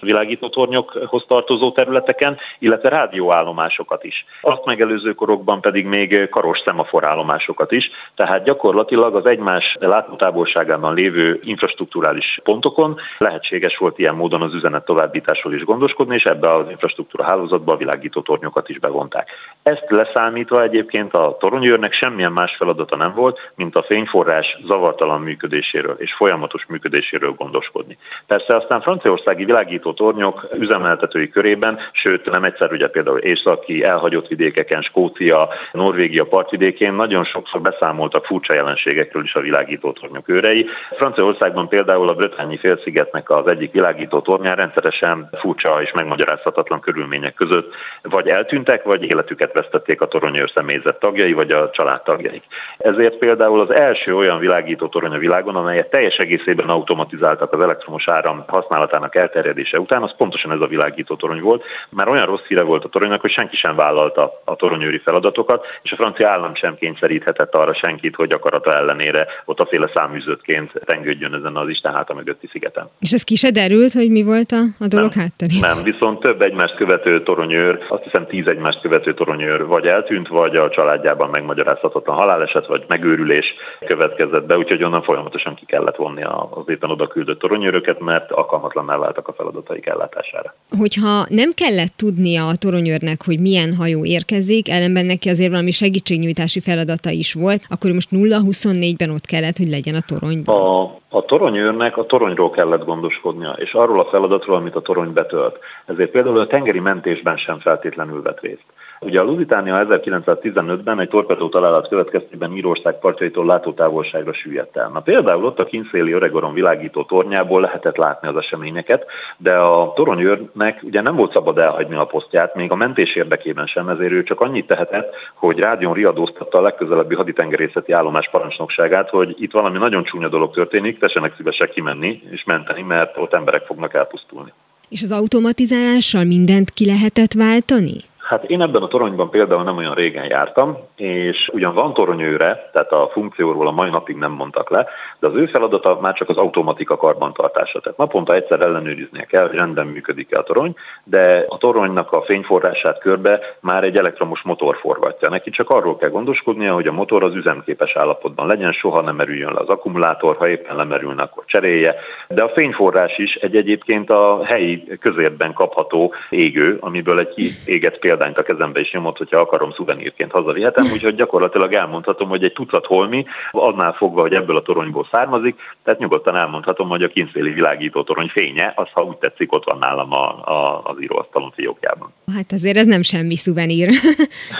világító tornyokhoz tartozó területeken, illetve rádióállomásokat is. Azt megelőző korokban pedig még karos szemaforállomásokat is, tehát gyakorlatilag az egymás látótávolságában lévő infrastruktúrális pontokon lehetséges volt ilyen módon az üzenet továbbításról is gondoskodni, és ebbe az infrastruktúra hálózatba a világító tornyokat is bevonták. Ezt leszámítva egyébként a toronyőrnek semmilyen más feladata nem volt, mint a fényforrás zavartalan működéséről és folyamatos működéséről gondoskodni. Persze aztán franciaországi világító tornyok üzemeltetői körében, sőt nem egyszer ugye például északi elhagyott vidékeken, Skócia, Norvégia partvidékén nagyon sokszor beszámoltak furcsa jelenségekről is a világító tornyok őrei. Franciaországban például a Brötányi félszigetnek az egyik világító tornyán rendszeresen furcsa és megmagyarázhatatlan körülmények között vagy eltűntek, vagy életüket vesztették a toronyőr személyzet tagjai, vagy a családtagjaik. Ezért például az első olyan világító torony a világon, amelyet teljes egészében automatizáltak az elektromos áram használatának elterjedése után, az pontosan ez a világító torony volt. Már olyan rossz híre volt a toronynak, hogy senki sem vállalta a toronyőri feladatokat, és a francia állam sem kényszeríthetett arra senkit, hogy akarata ellenére ott a féle száműzőtként tengődjön ezen az Isten háta mögötti szigeten. És ez ki se derült, hogy mi volt a, a dolog hátterében? Nem, viszont több egymást követő toronyőr, azt hiszem tíz egymást követő toronyőr vagy eltűnt, vagy a családjában megmagyarázhatatlan haláleset, vagy megőrülés következett be, úgyhogy onnan folyamatosan ki kellett vonni az éppen oda küldött toronyőröket, mert alkalmatlanná váltak a feladataik ellátására. Hogyha nem kellett tudnia a toronyőrnek, hogy milyen hajó érkezik, ellenben neki azért valami segítségnyújtási feladata is volt, akkor most 0-24-ben ott kellett, hogy legyen a toronyban. A, a toronyőrnek a toronyról kellett gondoskodnia, és arról a feladatról, amit a torony betölt. Ezért például a tengeri mentésben sem feltétlenül vett részt. Ugye a Lusitánia 1915-ben egy torpedó találat következtében Írország partjaitól látótávolságra süllyedt el. Na például ott a kinszéli öregoron világító tornyából lehetett látni az eseményeket, de a toronyőrnek ugye nem volt szabad elhagyni a posztját, még a mentés érdekében sem, ezért ő csak annyit tehetett, hogy rádión riadóztatta a legközelebbi haditengerészeti állomás parancsnokságát, hogy itt valami nagyon csúnya dolog történik, tessenek szívesek kimenni és menteni, mert ott emberek fognak elpusztulni. És az automatizálással mindent ki lehetett váltani? Hát én ebben a toronyban például nem olyan régen jártam, és ugyan van toronyőre, tehát a funkcióról a mai napig nem mondtak le, de az ő feladata már csak az automatika karbantartása. Tehát naponta egyszer ellenőriznie kell, hogy rendben működik-e a torony, de a toronynak a fényforrását körbe már egy elektromos motor forgatja. Neki csak arról kell gondoskodnia, hogy a motor az üzemképes állapotban legyen, soha nem merüljön le az akkumulátor, ha éppen lemerülne, akkor cserélje. De a fényforrás is egy egyébként a helyi közérben kapható égő, amiből egy kiégett példányt a kezembe is nyomott, hogyha akarom szuvenírként hazavihetem, úgyhogy gyakorlatilag elmondhatom, hogy egy tucat holmi, annál fogva, hogy ebből a toronyból származik, tehát nyugodtan elmondhatom, hogy a kinszéli világító torony fénye, az, ha úgy tetszik, ott van nálam a, a, az íróasztalon fiókjában. Hát azért ez nem semmi szuvenír.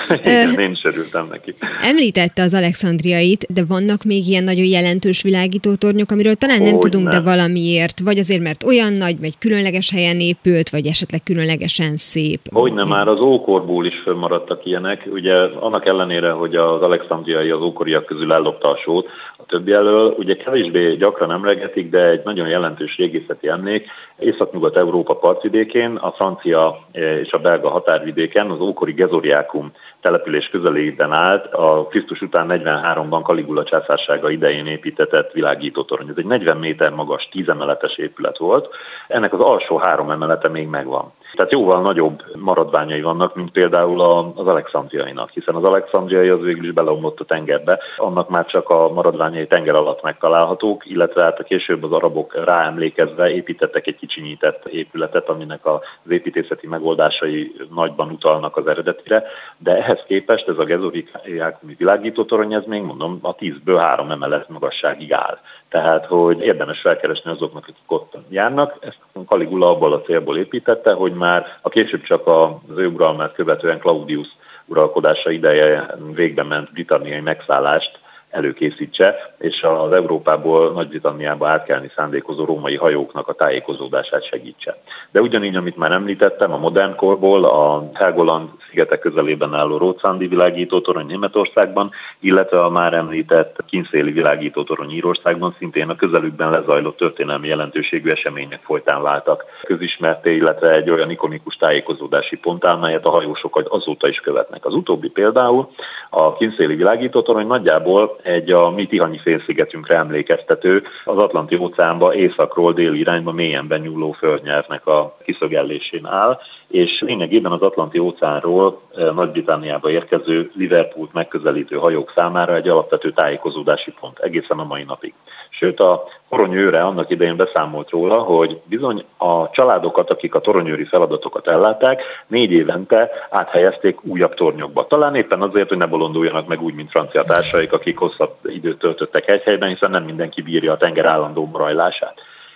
Igen, én is örültem neki. Említette az Alexandriait, de vannak még ilyen nagyon jelentős világító tornyok, amiről talán nem hogy tudunk, nem. de valamiért, vagy azért, mert olyan nagy, vagy különleges helyen épült, vagy esetleg különlegesen szép. Hogy nem, már az ókorból is fönnmaradtak ilyenek. Ugye annak ellenére, hogy az alexandriai az ókoriak közül ellopta a sót, a többi elől ugye kevésbé gyakran emlegetik, de egy nagyon jelentős régészeti emlék, Észak-Nyugat-Európa partvidékén, a francia és a belga határvidéken, az ókori Gezoriákum település közelében állt a Krisztus után 43-ban Kaligula császársága idején építetett világítótorony. Ez egy 40 méter magas, 10 emeletes épület volt. Ennek az alsó három emelete még megvan. Tehát jóval nagyobb maradványai vannak, mint például az alexandriainak, hiszen az alexandriai az végül is beleomlott a tengerbe, annak már csak a maradványai tenger alatt megtalálhatók, illetve hát a később az arabok ráemlékezve építettek egy kicsinyített épületet, aminek az építészeti megoldásai nagyban utalnak az eredetire, de ehhez képest ez a Gezorikákumi világító torony, ez még mondom a 10-ből 3 emelet magasságig áll. Tehát, hogy érdemes felkeresni azoknak, akik ott járnak. Ezt Caligula abból a célból építette, hogy már a később csak az ő uralmát követően Claudius uralkodása ideje végbe ment britanniai megszállást előkészítse, és az Európából Nagy-Britanniába átkelni szándékozó római hajóknak a tájékozódását segítse. De ugyanígy, amit már említettem, a modern korból a Helgoland szigetek közelében álló Rócándi világítótorony Németországban, illetve a már említett Kinszéli világítótorony Írországban szintén a közelükben lezajlott történelmi jelentőségű események folytán váltak közismerté, illetve egy olyan ikonikus tájékozódási pont, melyet a hajósok azóta is követnek. Az utóbbi például a Kinszéli világítótorony nagyjából egy a mi Tihanyi félszigetünkre emlékeztető, az Atlanti óceánba északról déli irányba mélyen benyúló földnyelvnek a kiszögellésén áll, és lényegében az Atlanti óceánról eh, Nagy-Britanniába érkező Liverpoolt megközelítő hajók számára egy alapvető tájékozódási pont egészen a mai napig. Sőt, a toronyőre annak idején beszámolt róla, hogy bizony a családokat, akik a toronyőri feladatokat ellátták, négy évente áthelyezték újabb tornyokba. Talán éppen azért, hogy ne bolonduljanak meg úgy, mint francia társaik, akik hosszabb időt töltöttek egy helyben, hiszen nem mindenki bírja a tenger állandó morajlását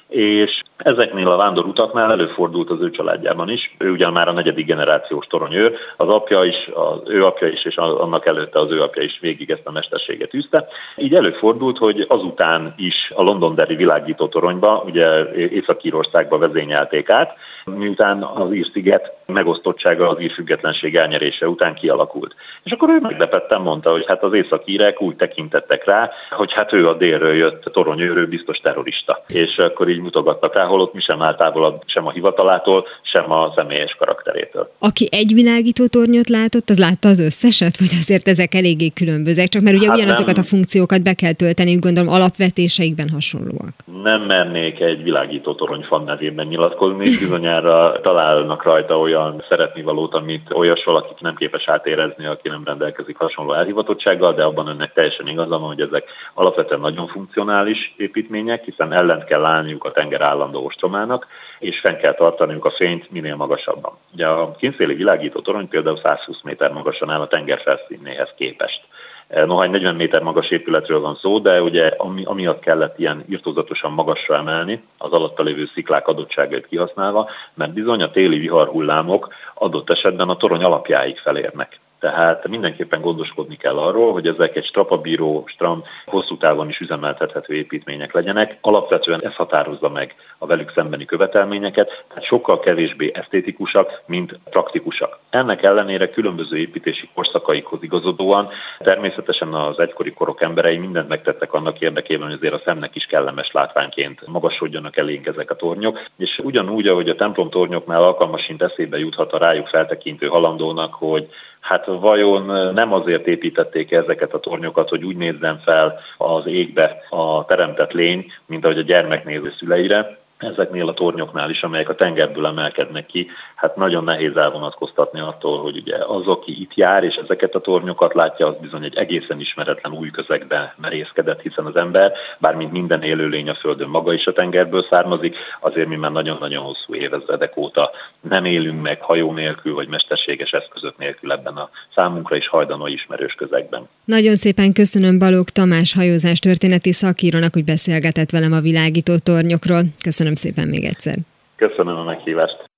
és ezeknél a vándorutaknál előfordult az ő családjában is. Ő ugyan már a negyedik generációs toronyőr, az apja is, az ő apja is, és annak előtte az ő apja is végig ezt a mesterséget űzte. Így előfordult, hogy azután is a Londonderry világító toronyba, ugye Észak-Írországba vezényelték át, miután az Ír-sziget megosztottsága az ír függetlenség elnyerése után kialakult. És akkor ő meglepetten mondta, hogy hát az északírek úgy tekintettek rá, hogy hát ő a délről jött toronyőrő, biztos terrorista. És akkor így mutogattak rá, holott mi sem áll távolabb sem a hivatalától, sem a személyes karakterétől. Aki egy világító tornyot látott, az látta az összeset, vagy azért ezek eléggé különbözőek, csak mert ugye hát ugyanazokat nem, a funkciókat be kell tölteni, gondolom alapvetéseikben hasonlóak. Nem mernék egy világító torony fan nevében nyilatkozni, bizonyára találnak rajta olyan szeretnivalót, amit olyas valaki nem képes átérezni, aki nem rendelkezik hasonló elhivatottsággal, de abban önnek teljesen igaza van, hogy ezek alapvetően nagyon funkcionális építmények, hiszen ellent kell állniuk a tenger állandó ostromának, és fenn kell tartaniuk a fényt minél magasabban. Ugye a kínszéli világító torony például 120 méter magasan áll a tenger felszínéhez képest. Noha egy 40 méter magas épületről van szó, de ugye ami, amiatt kellett ilyen irtózatosan magasra emelni, az alatta lévő sziklák adottságait kihasználva, mert bizony a téli viharhullámok adott esetben a torony alapjáig felérnek. Tehát mindenképpen gondoskodni kell arról, hogy ezek egy strapabíró, stram, hosszú távon is üzemeltethető építmények legyenek. Alapvetően ez határozza meg a velük szembeni követelményeket, tehát sokkal kevésbé esztétikusak, mint praktikusak. Ennek ellenére különböző építési korszakaikhoz igazodóan természetesen az egykori korok emberei mindent megtettek annak érdekében, hogy azért a szemnek is kellemes látványként magasodjanak elénk ezek a tornyok, és ugyanúgy, ahogy a templom tornyoknál alkalmasint eszébe juthat a rájuk feltekintő halandónak, hogy hát vajon nem azért építették ezeket a tornyokat, hogy úgy nézzen fel az égbe a teremtett lény, mint ahogy a gyermek néző szüleire, ezeknél a tornyoknál is, amelyek a tengerből emelkednek ki, hát nagyon nehéz elvonatkoztatni attól, hogy ugye az, aki itt jár, és ezeket a tornyokat látja, az bizony egy egészen ismeretlen új közegbe merészkedett, hiszen az ember, bármint minden élőlény a Földön maga is a tengerből származik, azért mi már nagyon-nagyon hosszú évezredek óta nem élünk meg hajó nélkül, vagy mesterséges eszközök nélkül ebben a számunkra is hajdanó ismerős közegben. Nagyon szépen köszönöm Balogh Tamás hajózás történeti szakírónak, hogy beszélgetett velem a világító tornyokról. Köszönöm szépen még egyszer. Köszönöm a meghívást.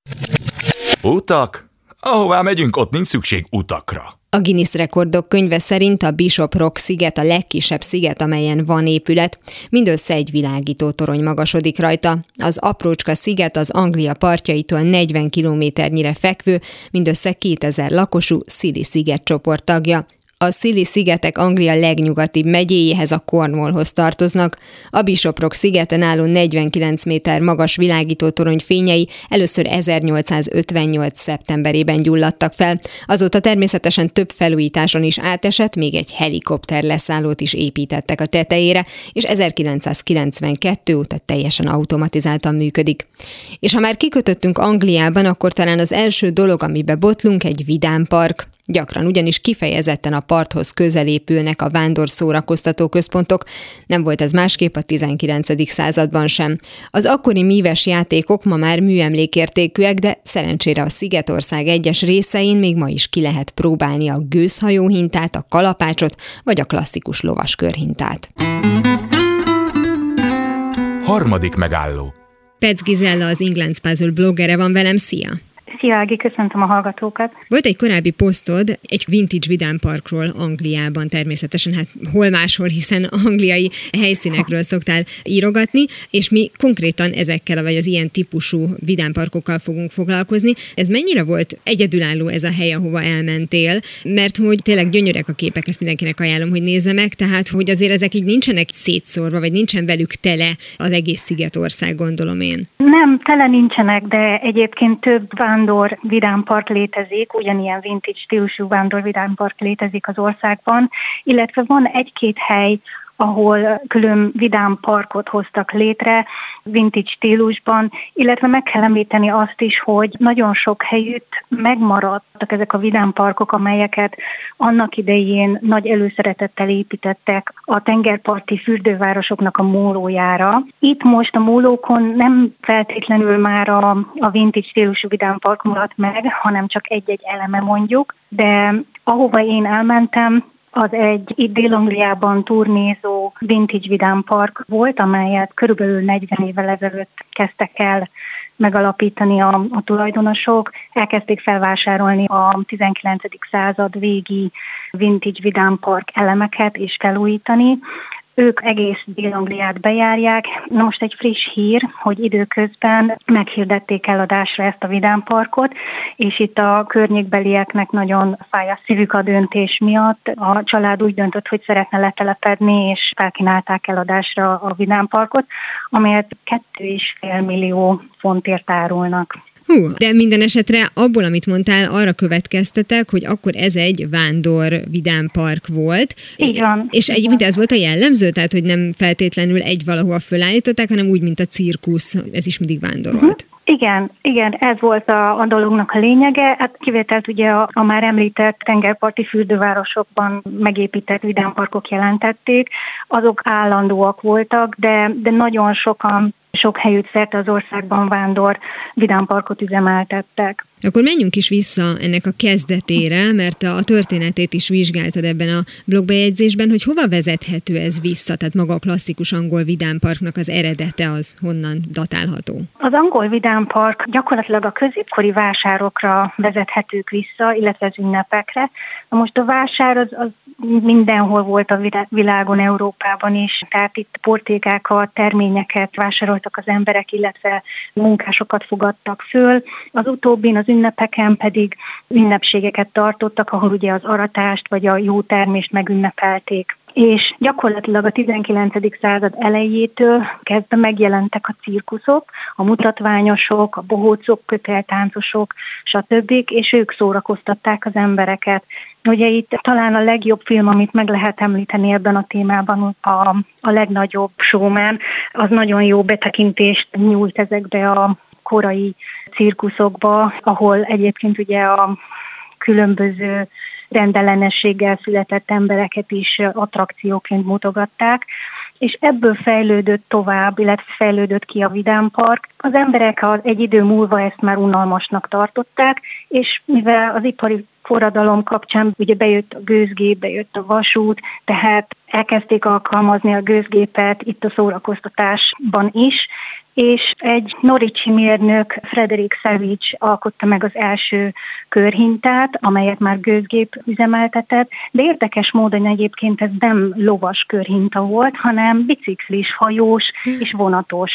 Utak? Ahová megyünk, ott nincs szükség utakra. A Guinness rekordok könyve szerint a Bishop Rock sziget a legkisebb sziget, amelyen van épület. Mindössze egy világító torony magasodik rajta. Az aprócska sziget az Anglia partjaitól 40 kilométernyire fekvő, mindössze 2000 lakosú Szili sziget csoport tagja. A Szili szigetek Anglia legnyugatibb megyéjéhez a Cornwallhoz tartoznak. A Bishop Rock szigeten álló 49 méter magas világító torony fényei először 1858. szeptemberében gyulladtak fel. Azóta természetesen több felújításon is átesett, még egy helikopter leszállót is építettek a tetejére, és 1992 óta teljesen automatizáltan működik. És ha már kikötöttünk Angliában, akkor talán az első dolog, amibe botlunk, egy vidámpark. Gyakran ugyanis kifejezetten a parthoz közelépülnek a vándor szórakoztató központok, nem volt ez másképp a 19. században sem. Az akkori míves játékok ma már műemlékértékűek, de szerencsére a Szigetország egyes részein még ma is ki lehet próbálni a gőzhajó hintát, a kalapácsot vagy a klasszikus lovaskörhintát. Harmadik megálló. Pec Gizella az England Puzzle bloggere van velem, szia! Szia, Ági, köszöntöm a hallgatókat. Volt egy korábbi posztod egy vintage vidámparkról Angliában természetesen, hát hol máshol, hiszen angliai helyszínekről szoktál írogatni, és mi konkrétan ezekkel, vagy az ilyen típusú vidámparkokkal fogunk foglalkozni. Ez mennyire volt egyedülálló ez a hely, ahova elmentél, mert hogy tényleg gyönyörek a képek, ezt mindenkinek ajánlom, hogy nézze meg, tehát hogy azért ezek így nincsenek szétszórva, vagy nincsen velük tele az egész Szigetország, gondolom én. Nem, tele nincsenek, de egyébként több vándor vidámpark létezik, ugyanilyen vintage stílusú vándor vidámpark létezik az országban, illetve van egy-két hely, ahol külön vidám parkot hoztak létre, vintage stílusban, illetve meg kell említeni azt is, hogy nagyon sok helyütt megmaradtak ezek a vidám parkok, amelyeket annak idején nagy előszeretettel építettek a tengerparti fürdővárosoknak a mólójára. Itt most a mólókon nem feltétlenül már a, a vintage stílusú vidám park maradt meg, hanem csak egy-egy eleme mondjuk, de ahova én elmentem, az egy itt Dél-Angliában turnézó vintage vidám park volt, amelyet körülbelül 40 évvel ezelőtt kezdtek el megalapítani a, a tulajdonosok, elkezdték felvásárolni a 19. század végi vintage vidám park elemeket és felújítani. Ők egész Dél-Angliát bejárják. Na most egy friss hír, hogy időközben meghirdették eladásra ezt a vidámparkot, és itt a környékbelieknek nagyon fáj a szívük a döntés miatt. A család úgy döntött, hogy szeretne letelepedni, és felkínálták eladásra a vidámparkot, amelyet 2,5 millió fontért árulnak. Hú, de minden esetre abból, amit mondtál, arra következtetek, hogy akkor ez egy vándor vidámpark volt. Így van. És egyébként ez volt a jellemző, tehát hogy nem feltétlenül egy valahol fölállították, hanem úgy, mint a cirkusz, ez is mindig vándorolt. Uh-huh. Igen, igen, ez volt a, a dolognak a lényege. Hát kivételt ugye a, a már említett tengerparti fürdővárosokban megépített vidámparkok jelentették. Azok állandóak voltak, de, de nagyon sokan sok helyütt szerte az országban vándor vidámparkot üzemeltettek. Akkor menjünk is vissza ennek a kezdetére, mert a történetét is vizsgáltad ebben a blogbejegyzésben, hogy hova vezethető ez vissza, tehát maga a klasszikus angol vidámparknak az eredete az honnan datálható? Az angol vidámpark gyakorlatilag a középkori vásárokra vezethetők vissza, illetve az ünnepekre. Na most a vásár az, az mindenhol volt a világon, Európában is, tehát itt portékákat, terményeket vásároltak az emberek, illetve munkásokat fogadtak föl. Az utóbbin, az ünnepeken pedig ünnepségeket tartottak, ahol ugye az aratást vagy a jó termést megünnepelték és gyakorlatilag a 19. század elejétől kezdve megjelentek a cirkuszok, a mutatványosok, a bohócok, köteltáncosok, stb., és ők szórakoztatták az embereket. Ugye itt talán a legjobb film, amit meg lehet említeni ebben a témában, a, a legnagyobb showman, az nagyon jó betekintést nyújt ezekbe a korai cirkuszokba, ahol egyébként ugye a különböző rendellenességgel született embereket is attrakcióként mutogatták, és ebből fejlődött tovább, illetve fejlődött ki a Vidámpark. Az emberek egy idő múlva ezt már unalmasnak tartották, és mivel az ipari forradalom kapcsán ugye bejött a gőzgép, bejött a vasút, tehát elkezdték alkalmazni a gőzgépet itt a szórakoztatásban is, és egy noricsi mérnök, Frederick Savage alkotta meg az első körhintát, amelyet már gőzgép üzemeltetett, de érdekes módon egyébként ez nem lovas körhinta volt, hanem biciklis, hajós és vonatos.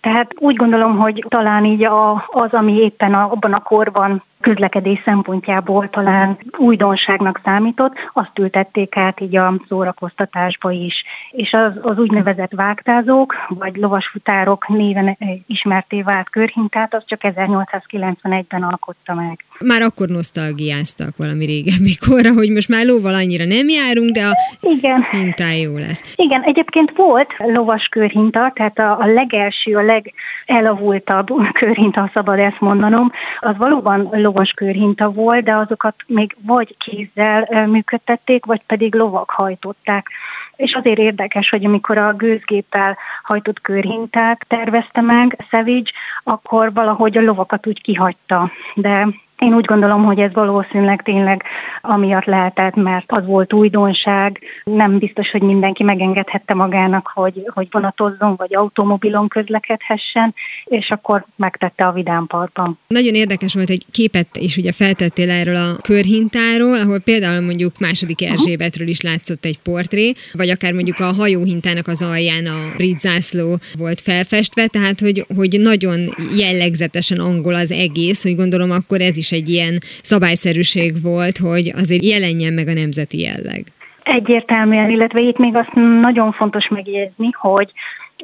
Tehát úgy gondolom, hogy talán így a, az, ami éppen a, abban a korban közlekedés szempontjából talán újdonságnak számított, azt ültették át így a szórakoztatásba is. És az, az úgynevezett vágtázók, vagy lovasfutárok néven ismerté vált körhintát, az csak 1891-ben alkotta meg. Már akkor nosztalgiáztak valami régebbi korra, hogy most már lóval annyira nem járunk, de a Igen. hintá jó lesz. Igen, egyébként volt lovas körhinta, tehát a, a legelső, a legelavultabb körhinta, ha szabad ezt mondanom, az valóban lovas körhinta volt, de azokat még vagy kézzel működtették, vagy pedig lovak hajtották. És azért érdekes, hogy amikor a gőzgéppel hajtott körhintát tervezte meg Savage, akkor valahogy a lovakat úgy kihagyta. De én úgy gondolom, hogy ez valószínűleg tényleg amiatt lehetett, mert az volt újdonság. Nem biztos, hogy mindenki megengedhette magának, hogy, hogy vonatozzon, vagy automobilon közlekedhessen, és akkor megtette a Vidám Parkban. Nagyon érdekes volt egy képet is ugye feltettél erről a körhintáról, ahol például mondjuk második Erzsébetről is látszott egy portré, vagy akár mondjuk a hajóhintának az alján a brit zászló volt felfestve, tehát hogy, hogy nagyon jellegzetesen angol az egész, hogy gondolom akkor ez is is egy ilyen szabályszerűség volt, hogy azért jelenjen meg a nemzeti jelleg. Egyértelműen, illetve itt még azt nagyon fontos megjegyezni, hogy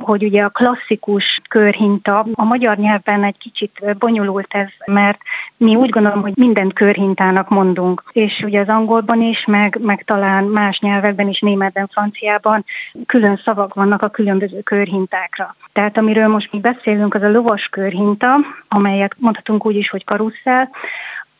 hogy ugye a klasszikus körhinta, a magyar nyelvben egy kicsit bonyolult ez, mert mi úgy gondolom, hogy mindent körhintának mondunk, és ugye az angolban is, meg, meg talán más nyelvekben is, németben, franciában külön szavak vannak a különböző körhintákra. Tehát amiről most mi beszélünk, az a lovas körhinta, amelyet mondhatunk úgy is, hogy karusszel,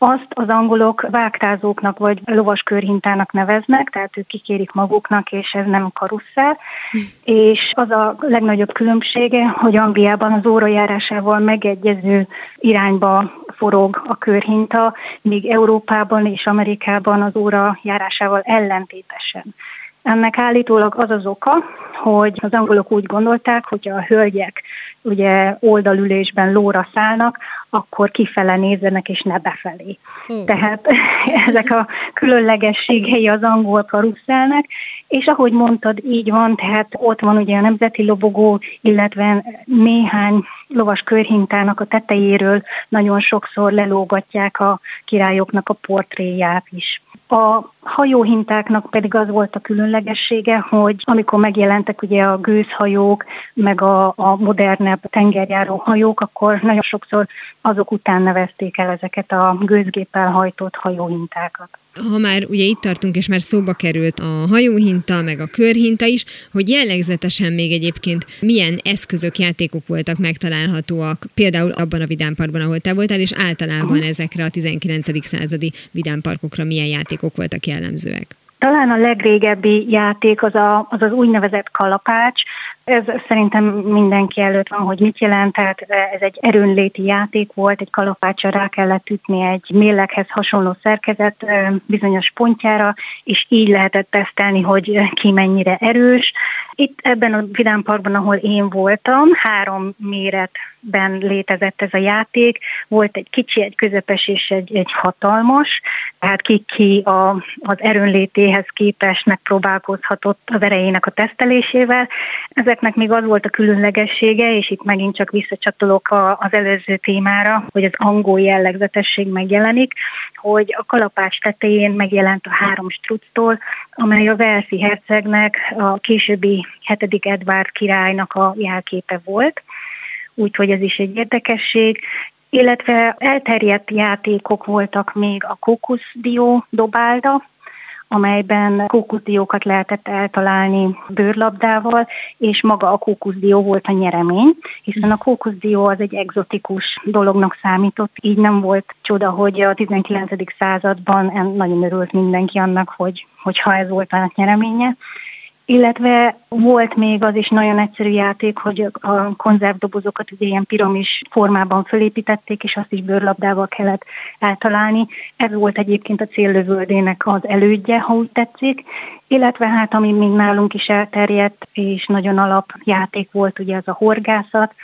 azt az angolok vágtázóknak vagy lovas körhintának neveznek, tehát ők kikérik maguknak, és ez nem karusszel. Hm. És az a legnagyobb különbsége, hogy Angliában az órajárásával megegyező irányba forog a körhinta, míg Európában és Amerikában az óra járásával ellentétesen. Ennek állítólag az az oka, hogy az angolok úgy gondolták, hogy a hölgyek ugye oldalülésben lóra szállnak, akkor kifele nézzenek, és ne befelé. Oh. Tehát ezek a különlegességei az angol karuszelnek, és ahogy mondtad, így van, tehát ott van ugye a nemzeti lobogó, illetve néhány lovas körhintának a tetejéről nagyon sokszor lelógatják a királyoknak a portréját is. A hajóhintáknak pedig az volt a különlegessége, hogy amikor megjelentek ugye a gőzhajók, meg a, a modernebb tengerjáró hajók, akkor nagyon sokszor azok után nevezték el ezeket a gőzgéppel hajtott hajóhintákat ha már ugye itt tartunk, és már szóba került a hajóhinta, meg a körhinta is, hogy jellegzetesen még egyébként milyen eszközök, játékok voltak megtalálhatóak, például abban a vidámparkban, ahol te voltál, és általában ezekre a 19. századi vidámparkokra milyen játékok voltak jellemzőek? Talán a legrégebbi játék az a, az, az úgynevezett kalapács, ez szerintem mindenki előtt van, hogy mit jelent, tehát ez egy erőnléti játék volt, egy kalapácsra rá kellett ütni egy mélekhez hasonló szerkezet bizonyos pontjára, és így lehetett tesztelni, hogy ki mennyire erős. Itt ebben a vidámparkban, ahol én voltam, három méretben létezett ez a játék. Volt egy kicsi, egy közepes és egy, egy hatalmas, tehát ki-ki a, az erőnlétéhez képest megpróbálkozhatott az erejének a tesztelésével. Ezeknek még az volt a különlegessége, és itt megint csak visszacsatolok a, az előző témára, hogy az angol jellegzetesség megjelenik, hogy a kalapács tetején megjelent a három structól, amely a Velszi hercegnek, a későbbi hetedik Edward királynak a jelképe volt, úgyhogy ez is egy érdekesség, illetve elterjedt játékok voltak még a kókuszdió dobálda, amelyben kókuszdiókat lehetett eltalálni bőrlabdával, és maga a kókuszdió volt a nyeremény, hiszen a kókuszdió az egy egzotikus dolognak számított, így nem volt csoda, hogy a 19. században nagyon örült mindenki annak, hogy, hogyha ez volt a nyereménye. Illetve volt még az is nagyon egyszerű játék, hogy a konzervdobozokat ugye ilyen piramis formában fölépítették, és azt is bőrlabdával kellett eltalálni. Ez volt egyébként a céllövöldének az elődje, ha úgy tetszik. Illetve hát, ami még nálunk is elterjedt, és nagyon alapjáték volt, ugye az a horgászat,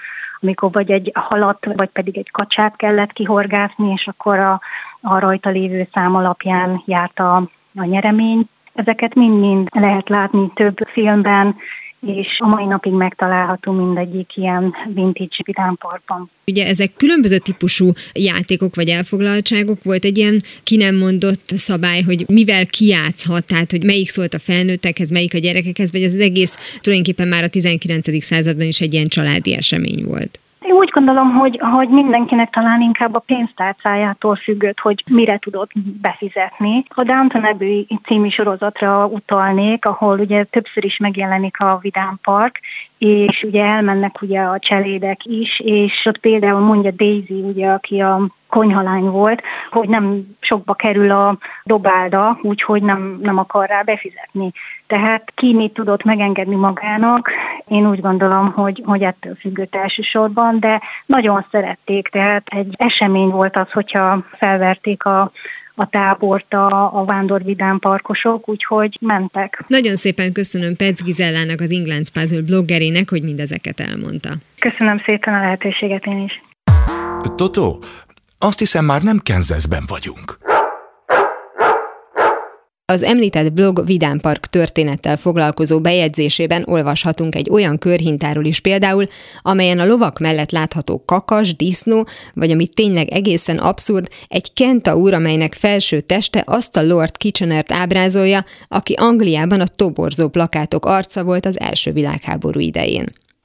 amikor vagy egy halat, vagy pedig egy kacsát kellett kihorgászni, és akkor a, a rajta lévő szám alapján járt a, a nyeremény Ezeket mind-mind lehet látni több filmben, és a mai napig megtalálható mindegyik ilyen vintage vidámparkban. Ugye ezek különböző típusú játékok vagy elfoglaltságok, volt egy ilyen ki nem mondott szabály, hogy mivel kiátszhat, tehát hogy melyik szólt a felnőttekhez, melyik a gyerekekhez, vagy ez az egész tulajdonképpen már a 19. században is egy ilyen családi esemény volt. Én úgy gondolom, hogy, hogy mindenkinek talán inkább a pénztárcájától függött, hogy mire tudott befizetni. A Downton Abbey című sorozatra utalnék, ahol ugye többször is megjelenik a Vidám Park, és ugye elmennek ugye a cselédek is, és ott például mondja Daisy, ugye, aki a konyhalány volt, hogy nem sokba kerül a dobálda, úgyhogy nem, nem akar rá befizetni. Tehát ki mit tudott megengedni magának, én úgy gondolom, hogy, hogy ettől függött elsősorban, de nagyon szerették, tehát egy esemény volt az, hogyha felverték a a tábort a, a vándorvidám parkosok, úgyhogy mentek. Nagyon szépen köszönöm Pec Gizellának, az England Puzzle bloggerének, hogy mindezeket elmondta. Köszönöm szépen a lehetőséget én is. Toto, azt hiszem már nem Kenzeszben vagyunk. Az említett blog Vidám Park történettel foglalkozó bejegyzésében olvashatunk egy olyan körhintáról is például, amelyen a lovak mellett látható kakas, disznó, vagy amit tényleg egészen abszurd, egy kentaur, amelynek felső teste azt a Lord Kitchenert ábrázolja, aki Angliában a toborzó plakátok arca volt az első világháború idején.